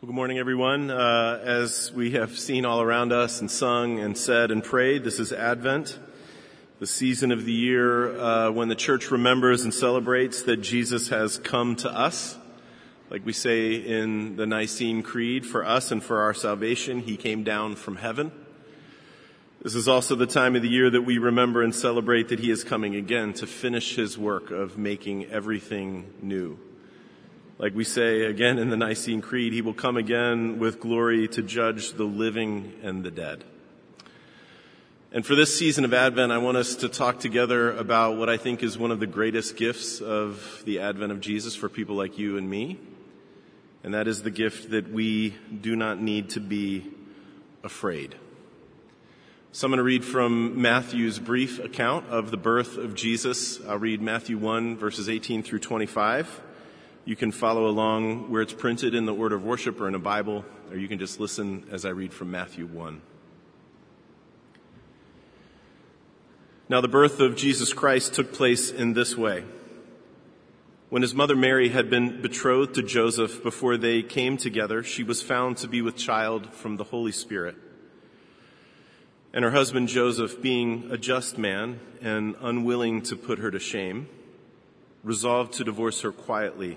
Well, good morning, everyone. Uh, as we have seen all around us and sung and said and prayed, this is Advent, the season of the year uh, when the church remembers and celebrates that Jesus has come to us. Like we say in the Nicene Creed, for us and for our salvation, he came down from heaven. This is also the time of the year that we remember and celebrate that he is coming again to finish his work of making everything new. Like we say again in the Nicene Creed, he will come again with glory to judge the living and the dead. And for this season of Advent, I want us to talk together about what I think is one of the greatest gifts of the Advent of Jesus for people like you and me. And that is the gift that we do not need to be afraid. So I'm going to read from Matthew's brief account of the birth of Jesus. I'll read Matthew 1 verses 18 through 25. You can follow along where it's printed in the order of worship or in a Bible, or you can just listen as I read from Matthew 1. Now, the birth of Jesus Christ took place in this way. When his mother Mary had been betrothed to Joseph before they came together, she was found to be with child from the Holy Spirit. And her husband Joseph, being a just man and unwilling to put her to shame, resolved to divorce her quietly.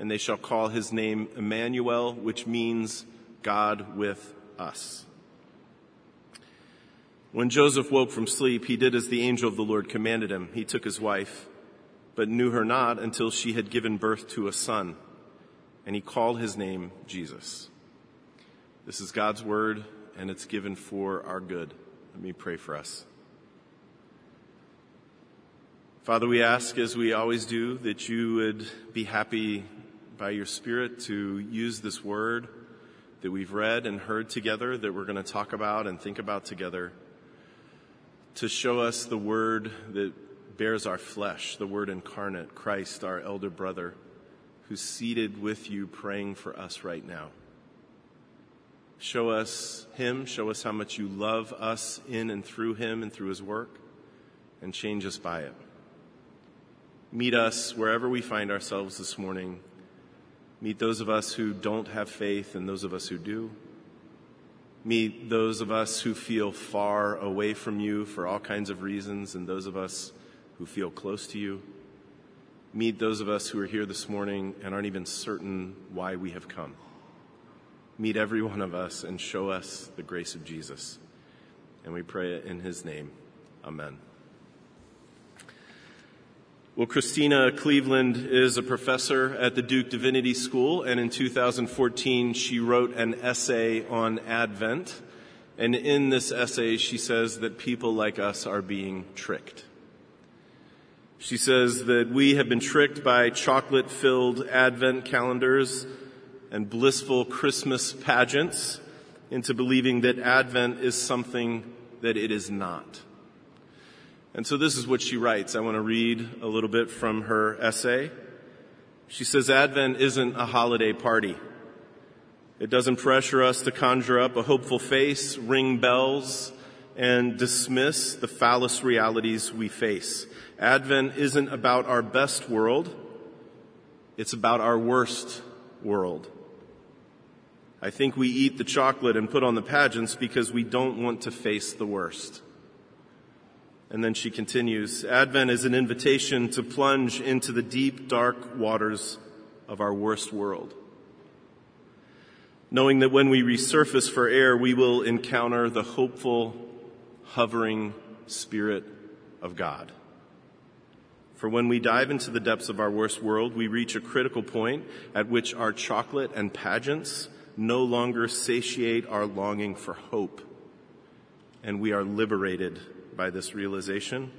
and they shall call his name Emmanuel, which means God with us. When Joseph woke from sleep, he did as the angel of the Lord commanded him. He took his wife, but knew her not until she had given birth to a son, and he called his name Jesus. This is God's word, and it's given for our good. Let me pray for us. Father, we ask, as we always do, that you would be happy by your Spirit to use this word that we've read and heard together, that we're going to talk about and think about together, to show us the word that bears our flesh, the word incarnate, Christ, our elder brother, who's seated with you praying for us right now. Show us him, show us how much you love us in and through him and through his work, and change us by it. Meet us wherever we find ourselves this morning Meet those of us who don't have faith and those of us who do. Meet those of us who feel far away from you for all kinds of reasons and those of us who feel close to you. Meet those of us who are here this morning and aren't even certain why we have come. Meet every one of us and show us the grace of Jesus. And we pray it in his name. Amen. Well, Christena Cleveland is a professor at the Duke Divinity School, and in 2014 she wrote an essay on Advent. And in this essay, she says that people like us are being tricked. She says that we have been tricked by chocolate filled Advent calendars and blissful Christmas pageants into believing that Advent is something that it is not. And so this is what she writes. I want to read a little bit from her essay. She says, Advent isn't a holiday party. It doesn't pressure us to conjure up a hopeful face, ring bells, and dismiss the phallus realities we face. Advent isn't about our best world. It's about our worst world. I think we eat the chocolate and put on the pageants because we don't want to face the worst. And then she continues, Advent is an invitation to plunge into the deep, dark waters of our worst world. Knowing that when we resurface for air, we will encounter the hopeful, hovering Spirit of God. For when we dive into the depths of our worst world, we reach a critical point at which our chocolate and pageants no longer satiate our longing for hope, and we are liberated by this realization.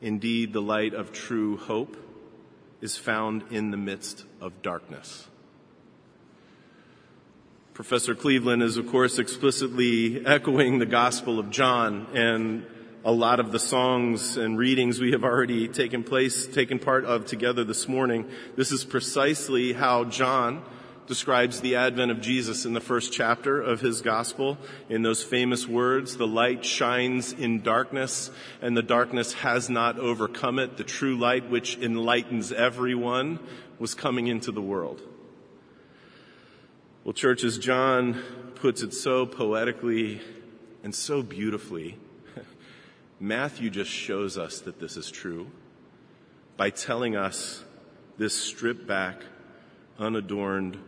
Indeed, the light of true hope is found in the midst of darkness. Professor Cleveland is, of course, explicitly echoing the Gospel of John and a lot of the songs and readings we have already taken place, taken part of together this morning. This is precisely how John describes the advent of Jesus in the first chapter of his gospel in those famous words, the light shines in darkness and the darkness has not overcome it. The true light which enlightens everyone was coming into the world. Well, church, as John puts it so poetically and so beautifully, Matthew just shows us that this is true by telling us this stripped back, unadorned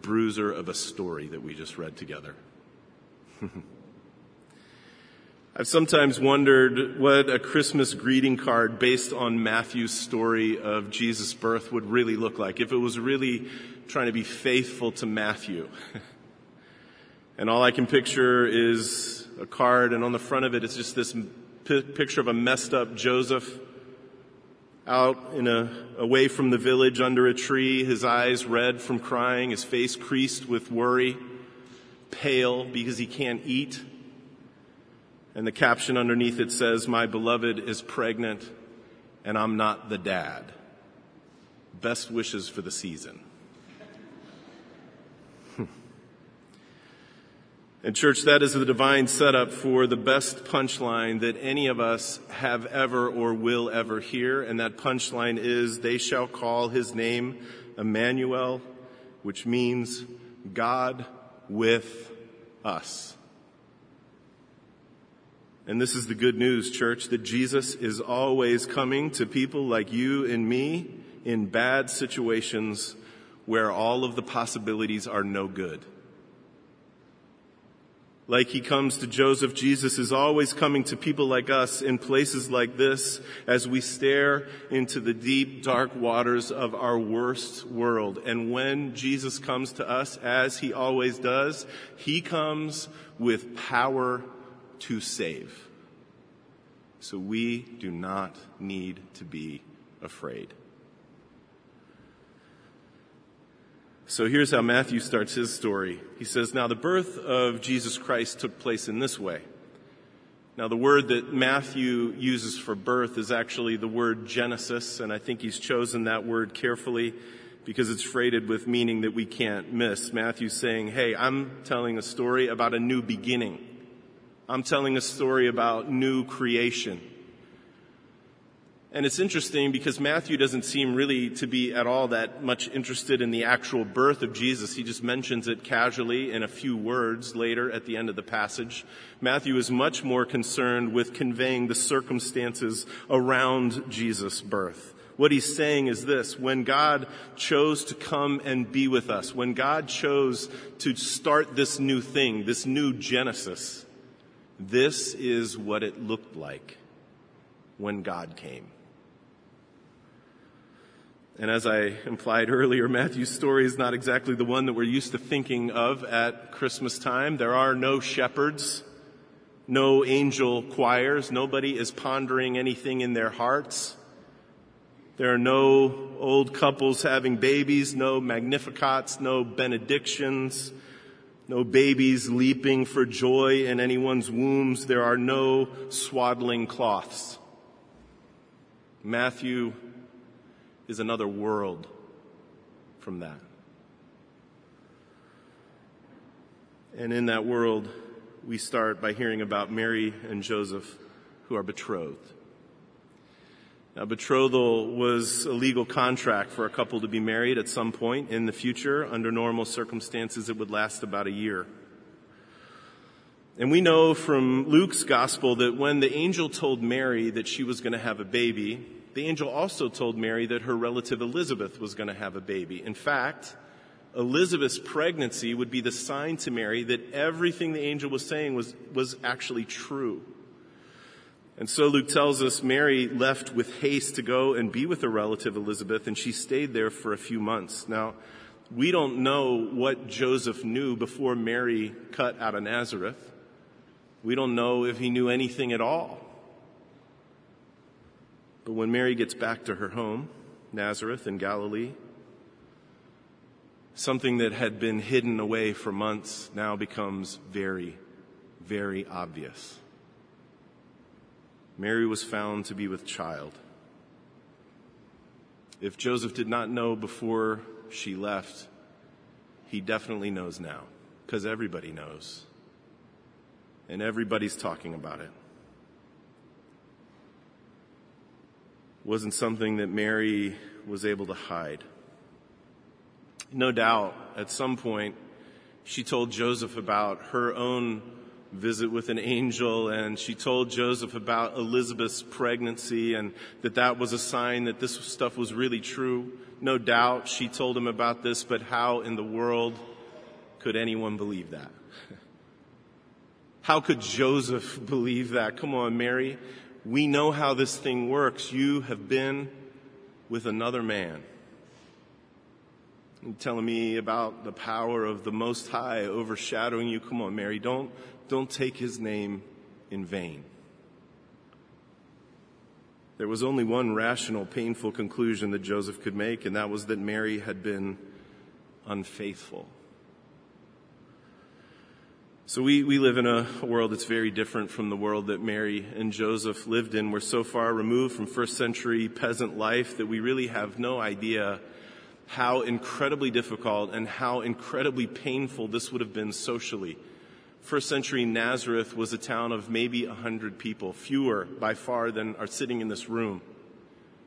bruiser of a story that we just read together. I've sometimes wondered what a Christmas greeting card based on Matthew's story of Jesus' birth would really look like. If it was really trying to be faithful to Matthew. and all I can picture is a card, and on the front of it, it's just this p- picture of a messed up Joseph out in a, away from the village under a tree, his eyes red from crying, his face creased with worry, pale because he can't eat. And the caption underneath it says, My beloved is pregnant and I'm not the dad. Best wishes for the season. And church, that is the divine setup for the best punchline that any of us have ever or will ever hear. And that punchline is, they shall call his name Emmanuel, which means God with us. And this is the good news, church, that Jesus is always coming to people like you and me in bad situations where all of the possibilities are no good like he comes to Joseph, Jesus is always coming to people like us in places like this as we stare into the deep, dark waters of our worst world. And when Jesus comes to us, as he always does, he comes with power to save. So we do not need to be afraid. So here's how Matthew starts his story. He says, Now the birth of Jesus Christ took place in this way. Now the word that Matthew uses for birth is actually the word Genesis, and I think he's chosen that word carefully because it's freighted with meaning that we can't miss. Matthew's saying, Hey, I'm telling a story about a new beginning. I'm telling a story about new creation. And it's interesting because Matthew doesn't seem really to be at all that much interested in the actual birth of Jesus. He just mentions it casually in a few words later at the end of the passage. Matthew is much more concerned with conveying the circumstances around Jesus' birth. What he's saying is this, when God chose to come and be with us, when God chose to start this new thing, this new Genesis, this is what it looked like when God came. And as I implied earlier, Matthew's story is not exactly the one that we're used to thinking of at Christmas time. There are no shepherds, no angel choirs. Nobody is pondering anything in their hearts. There are no old couples having babies, no magnificats, no benedictions, no babies leaping for joy in anyone's wombs. There are no swaddling cloths. Matthew is another world from that. And in that world, we start by hearing about Mary and Joseph who are betrothed. Now, betrothal was a legal contract for a couple to be married at some point in the future. Under normal circumstances, it would last about a year. And we know from Luke's gospel that when the angel told Mary that she was going to have a baby, the angel also told Mary that her relative Elizabeth was going to have a baby. In fact, Elizabeth's pregnancy would be the sign to Mary that everything the angel was saying was, was actually true. And so Luke tells us Mary left with haste to go and be with her relative Elizabeth, and she stayed there for a few months. Now, we don't know what Joseph knew before Mary cut out of Nazareth. We don't know if he knew anything at all. But when Mary gets back to her home, Nazareth in Galilee, Something that had been hidden away for months now becomes very, very obvious. Mary was found to be with child. If Joseph did not know before she left, he definitely knows now, because everybody knows. And everybody's talking about it. Wasn't something that Mary was able to hide. No doubt, at some point, she told Joseph about her own visit with an angel and she told Joseph about Elizabeth's pregnancy and that that was a sign that this stuff was really true. No doubt she told him about this, but how in the world could anyone believe that? How could Joseph believe that? Come on, Mary. We know how this thing works. You have been with another man. You're telling me about the power of the Most High overshadowing you. Come on, Mary. Don't, don't take his name in vain. There was only one rational, painful conclusion that Joseph could make, and that was that Mary had been unfaithful. So we, we live in a, world that's very different from the world that Mary and Joseph lived in. We're so far removed from first century peasant life that we really have no idea how incredibly difficult and how incredibly painful this would have been socially First century Nazareth was a town of maybe a hundred people, fewer by far than are sitting in this room.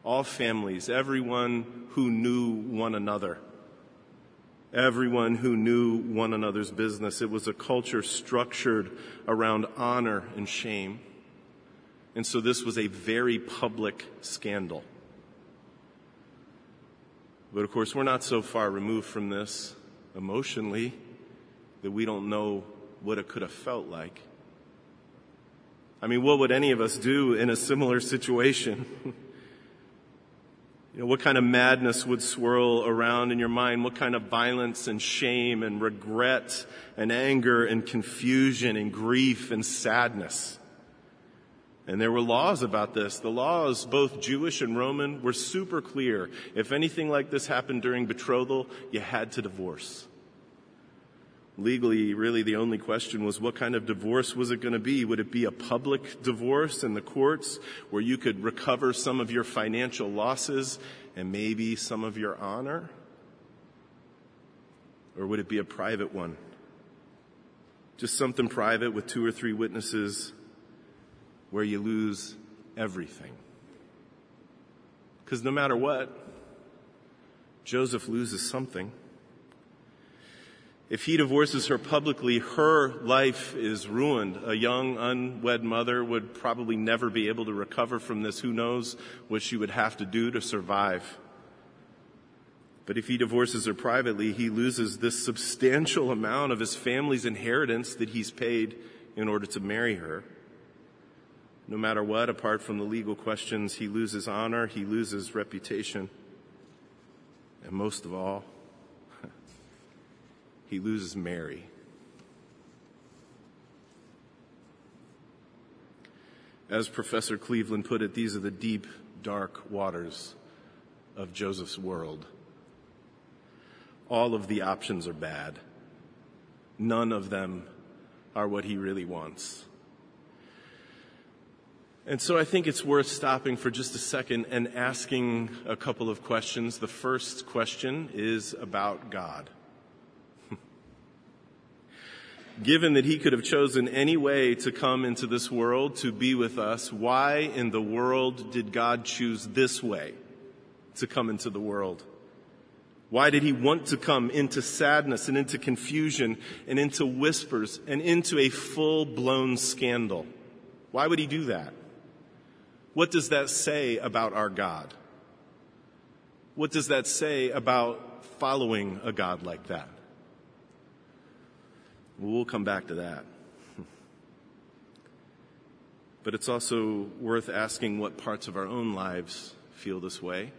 All families, everyone who knew one another. Everyone who knew one another's business. It was a culture structured around honor and shame. And so this was a very public scandal. But of course, we're not so far removed from this emotionally that we don't know what it could have felt like. I mean, what would any of us do in a similar situation? you know, what kind of madness would swirl around in your mind? What kind of violence and shame and regret and anger and confusion and grief and sadness? And there were laws about this. The laws, both Jewish and Roman, were super clear. If anything like this happened during betrothal, you had to divorce. Legally, really the only question was what kind of divorce was it going to be? Would it be a public divorce in the courts where you could recover some of your financial losses and maybe some of your honor? Or would it be a private one? Just something private with two or three witnesses where you lose everything. Because no matter what, Joseph loses something. If he divorces her publicly, her life is ruined. A young, unwed mother would probably never be able to recover from this. Who knows what she would have to do to survive. But if he divorces her privately, he loses this substantial amount of his family's inheritance that he's paid in order to marry her. No matter what, apart from the legal questions, he loses honor, he loses reputation, and most of all, he loses Mary. As Professor Cleveland put it, these are the deep, dark waters of Joseph's world. All of the options are bad. None of them are what he really wants. And so I think it's worth stopping for just a second and asking a couple of questions. The first question is about God given that he could have chosen any way to come into this world to be with us, why in the world did God choose this way to come into the world? Why did he want to come into sadness and into confusion and into whispers and into a full blown scandal? Why would he do that? What does that say about our God? What does that say about following a God like that? We'll come back to that. But it's also worth asking what parts of our own lives feel this way.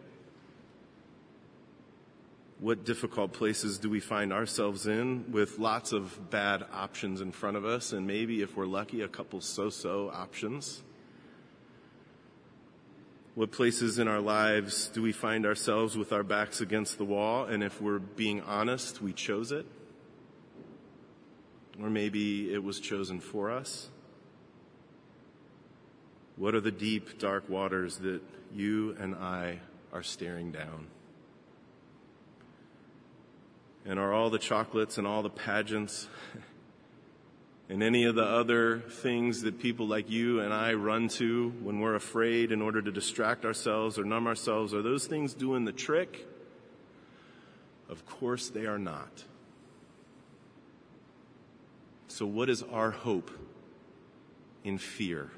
What difficult places do we find ourselves in with lots of bad options in front of us, and maybe, if we're lucky, a couple so so options? What places in our lives do we find ourselves with our backs against the wall? And if we're being honest, we chose it? Or maybe it was chosen for us? What are the deep, dark waters that you and I are staring down? And are all the chocolates and all the pageants and any of the other things that people like you and I run to when we're afraid in order to distract ourselves or numb ourselves, are those things doing the trick? Of course they are not. So, what is our hope in fear?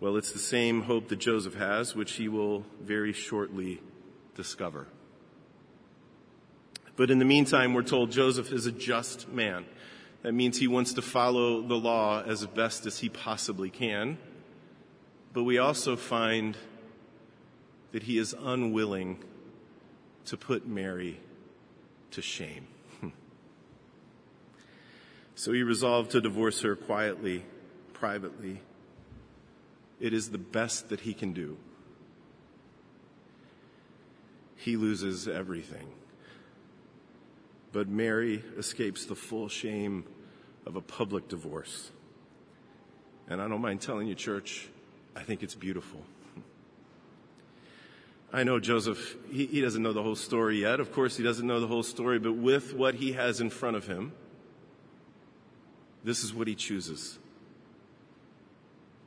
Well, it's the same hope that Joseph has, which he will very shortly discover. But in the meantime, we're told Joseph is a just man. That means he wants to follow the law as best as he possibly can. But we also find that he is unwilling to put Mary to shame. So he resolved to divorce her quietly, privately. It is the best that he can do. He loses everything. But Mary escapes the full shame of a public divorce. And I don't mind telling you, church, I think it's beautiful. I know Joseph, he, he, doesn't know the whole story yet. Of course, he doesn't know the whole story, but with what he has in front of him, this is what he chooses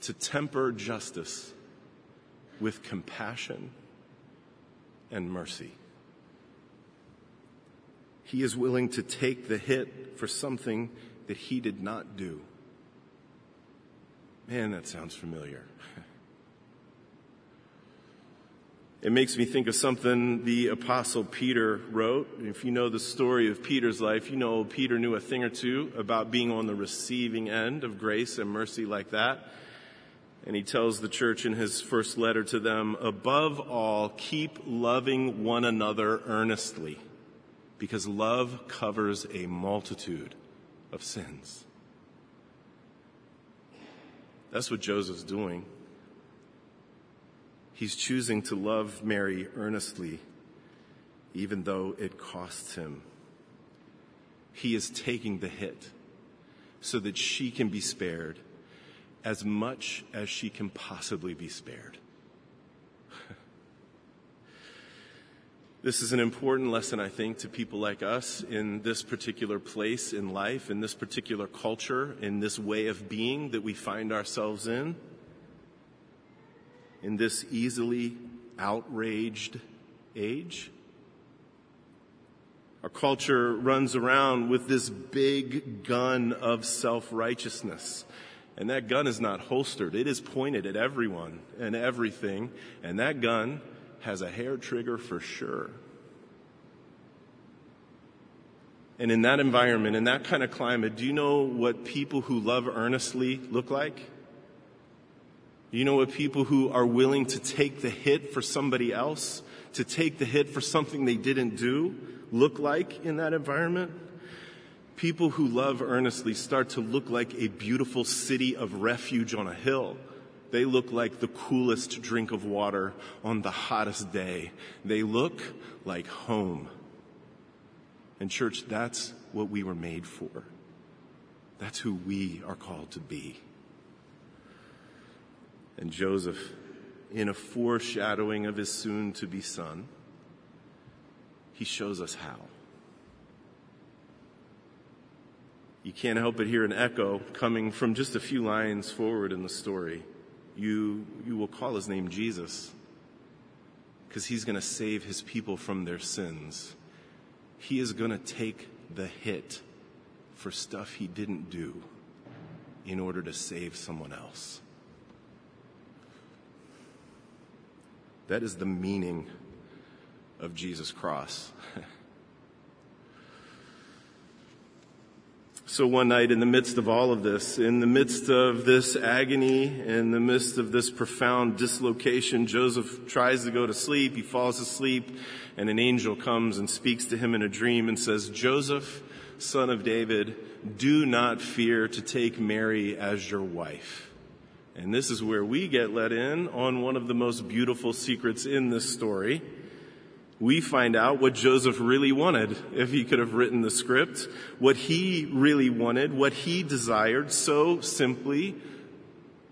to temper justice with compassion and mercy. He is willing to take the hit for something that he did not do. Man, that sounds familiar. It makes me think of something the apostle Peter wrote. If you know the story of Peter's life, you know Peter knew a thing or two about being on the receiving end of grace and mercy like that. And he tells the church in his first letter to them, above all, keep loving one another earnestly because love covers a multitude of sins. That's what Joseph's doing. He's choosing to love Mary earnestly, even though it costs him. He is taking the hit so that she can be spared as much as she can possibly be spared. This is an important lesson, I think, to people like us in this particular place in life, in this particular culture, in this way of being that we find ourselves in, in this easily outraged age. Our culture runs around with this big gun of self-righteousness. And that gun is not holstered. It is pointed at everyone and everything. And that gun has a hair trigger for sure. And in that environment, in that kind of climate, do you know what people who love earnestly look like? You know what people who are willing to take the hit for somebody else, to take the hit for something they didn't do, look like in that environment? People who love earnestly start to look like a beautiful city of refuge on a hill they look like the coolest drink of water on the hottest day. They look like home. And church, that's what we were made for. That's who we are called to be. And Joseph, in a foreshadowing of his soon to be son, he shows us how. You can't help but hear an echo coming from just a few lines forward in the story you, you will call his name Jesus because he's going to save his people from their sins. He is going to take the hit for stuff he didn't do in order to save someone else. That is the meaning of Jesus' cross. So one night in the midst of all of this, in the midst of this agony, in the midst of this profound dislocation, Joseph tries to go to sleep. He falls asleep and an angel comes and speaks to him in a dream and says, Joseph, son of David, do not fear to take Mary as your wife, And this is where we get let in on one of the most beautiful secrets in this story. We find out what Joseph really wanted if he could have written the script, what he really wanted, what he desired so simply,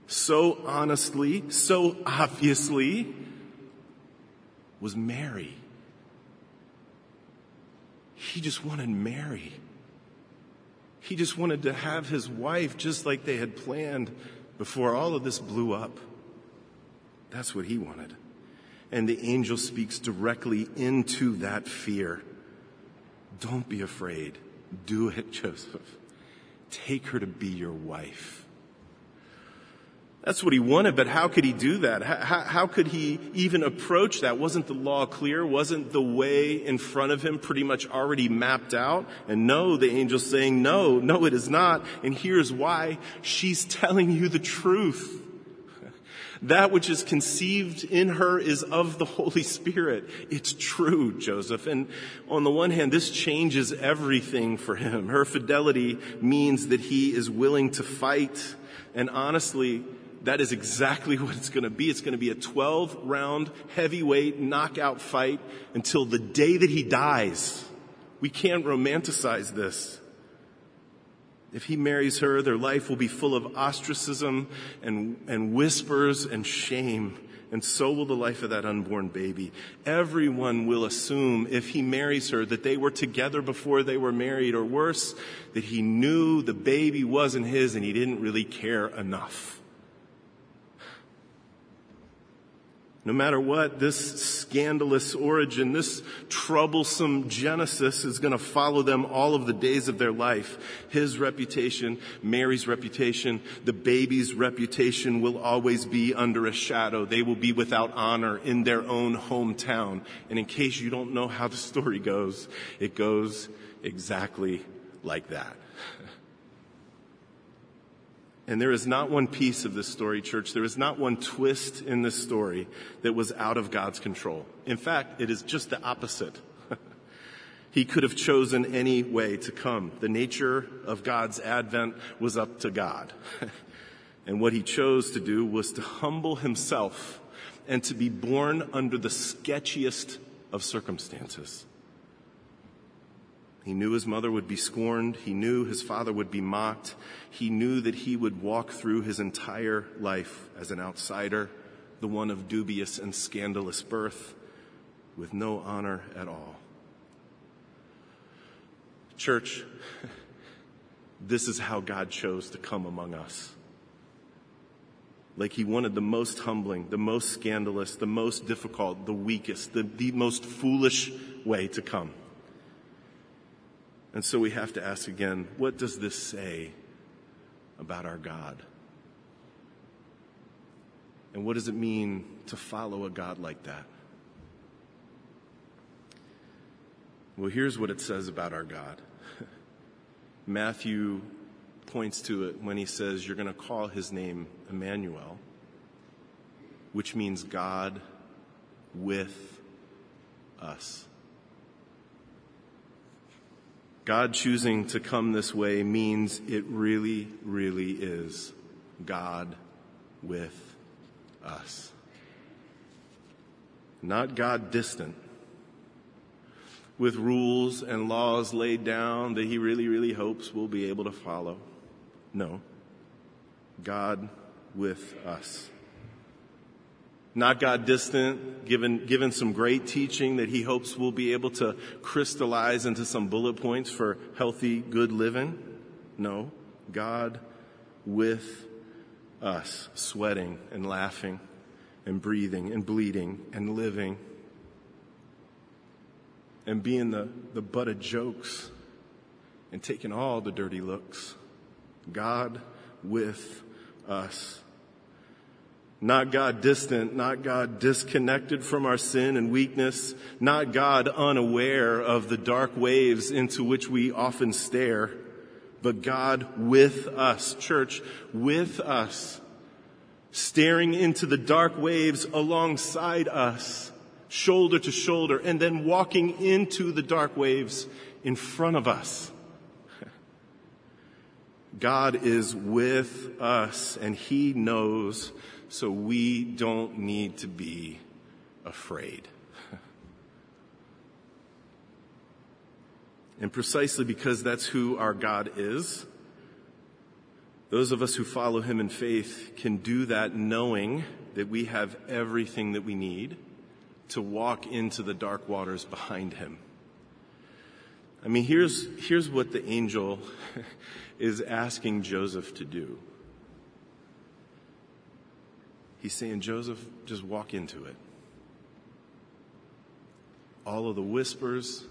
so honestly, so obviously was Mary. He just wanted Mary. He just wanted to have his wife just like they had planned before all of this blew up. That's what he wanted. And the angel speaks directly into that fear. Don't be afraid. Do it, Joseph. Take her to be your wife. That's what he wanted, but how could he do that? How, how, could he even approach that? Wasn't the law clear? Wasn't the way in front of him pretty much already mapped out? And no, the angel's saying, no, no, it is not. And here's why. She's telling you the truth. That which is conceived in her is of the Holy Spirit. It's true, Joseph. And on the one hand, this changes everything for him. Her fidelity means that he is willing to fight. And honestly, that is exactly what it's going to be. It's going to be a 12 round heavyweight knockout fight until the day that he dies. We can't romanticize this. If he marries her, their life will be full of ostracism and, and whispers and shame. And so will the life of that unborn baby. Everyone will assume if he marries her that they were together before they were married, or worse, that he knew the baby wasn't his and he didn't really care enough. No matter what, this scandalous origin, this troublesome Genesis is going to follow them all of the days of their life. His reputation, Mary's reputation, the baby's reputation will always be under a shadow. They will be without honor in their own hometown. And in case you don't know how the story goes, it goes exactly like that. And there is not one piece of this story, church, there is not one twist in this story that was out of God's control. In fact, it is just the opposite. he could have chosen any way to come. The nature of God's advent was up to God. and what he chose to do was to humble himself and to be born under the sketchiest of circumstances. He knew his mother would be scorned. He knew his father would be mocked. He knew that he would walk through his entire life as an outsider, the one of dubious and scandalous birth, with no honor at all. Church, this is how God chose to come among us. Like he wanted the most humbling, the most scandalous, the most difficult, the weakest, the, the most foolish way to come. And so we have to ask again what does this say about our God? And what does it mean to follow a God like that? Well, here's what it says about our God. Matthew points to it when he says, You're going to call his name Emmanuel, which means God with us. God choosing to come this way means it really, really is God with us. Not God distant, with rules and laws laid down that he really, really hopes we'll be able to follow. No. God with us not God distant, given, given some great teaching that he hopes we'll be able to crystallize into some bullet points for healthy, good living. No, God with us, sweating and laughing and breathing and bleeding and living and being the, the butt of jokes and taking all the dirty looks. God with us not God distant, not God disconnected from our sin and weakness, not God unaware of the dark waves into which we often stare, but God with us, church, with us, staring into the dark waves alongside us, shoulder to shoulder, and then walking into the dark waves in front of us. God is with us and He knows, so we don't need to be afraid. And precisely because that's who our God is, those of us who follow Him in faith can do that knowing that we have everything that we need to walk into the dark waters behind Him. I mean, here's, here's what the angel is asking Joseph to do. He's saying, Joseph, just walk into it. All of the whispers,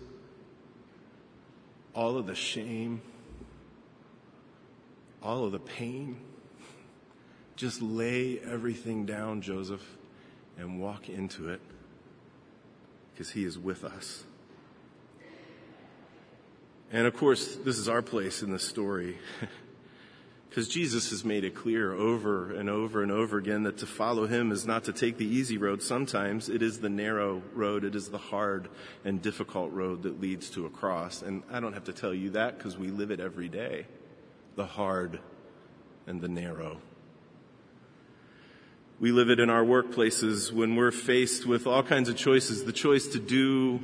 all of the shame, all of the pain. Just lay everything down, Joseph, and walk into it because he is with us. And of course, this is our place in the story. Because Jesus has made it clear over and over and over again that to follow him is not to take the easy road. Sometimes it is the narrow road. It is the hard and difficult road that leads to a cross. And I don't have to tell you that because we live it every day. The hard and the narrow. We live it in our workplaces when we're faced with all kinds of choices. The choice to do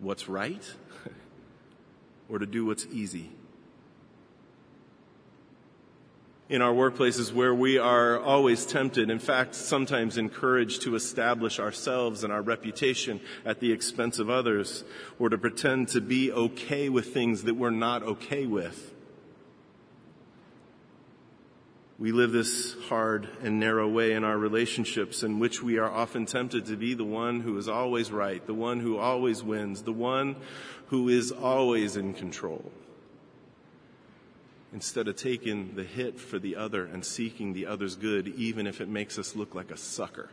what's right or to do what's easy. In our workplaces where we are always tempted, in fact, sometimes encouraged to establish ourselves and our reputation at the expense of others, or to pretend to be okay with things that we're not okay with. We live this hard and narrow way in our relationships in which we are often tempted to be the one who is always right, the one who always wins, the one who is always in control. Instead of taking the hit for the other and seeking the other's good, even if it makes us look like a sucker.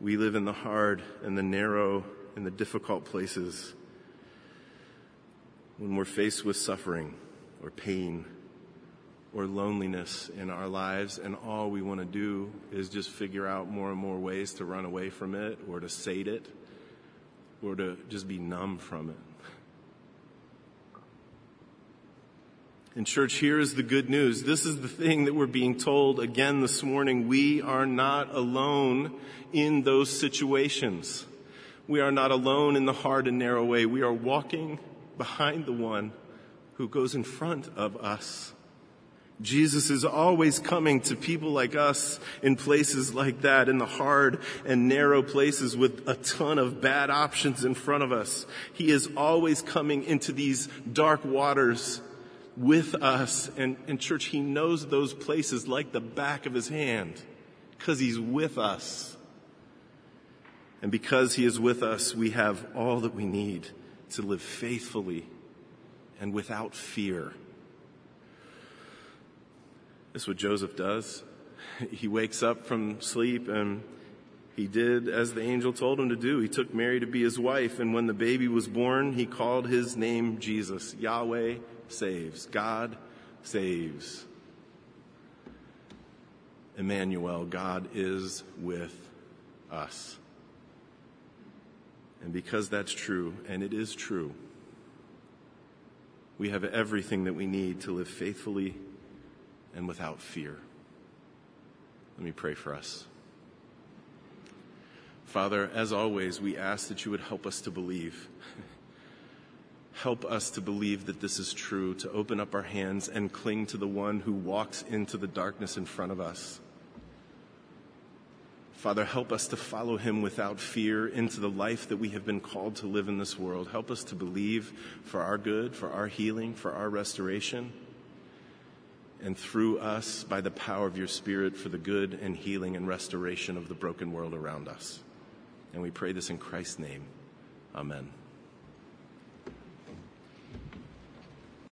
We live in the hard and the narrow and the difficult places when we're faced with suffering or pain or loneliness in our lives, and all we want to do is just figure out more and more ways to run away from it or to sate it or to just be numb from it. And church, here is the good news. This is the thing that we're being told again this morning. We are not alone in those situations. We are not alone in the hard and narrow way. We are walking behind the one who goes in front of us. Jesus is always coming to people like us in places like that, in the hard and narrow places with a ton of bad options in front of us. He is always coming into these dark waters with us. And in church, He knows those places like the back of His hand because He's with us. And because He is with us, we have all that we need to live faithfully and without fear. This is what Joseph does. He wakes up from sleep and he did as the angel told him to do. He took Mary to be his wife, and when the baby was born, he called his name Jesus. Yahweh saves. God saves. Emmanuel, God is with us. And because that's true, and it is true, we have everything that we need to live faithfully and without fear. Let me pray for us. Father, as always, we ask that you would help us to believe. help us to believe that this is true, to open up our hands and cling to the one who walks into the darkness in front of us. Father, help us to follow him without fear into the life that we have been called to live in this world. Help us to believe for our good, for our healing, for our restoration, and through us by the power of your Spirit for the good and healing and restoration of the broken world around us. And we pray this in Christ's name. Amen.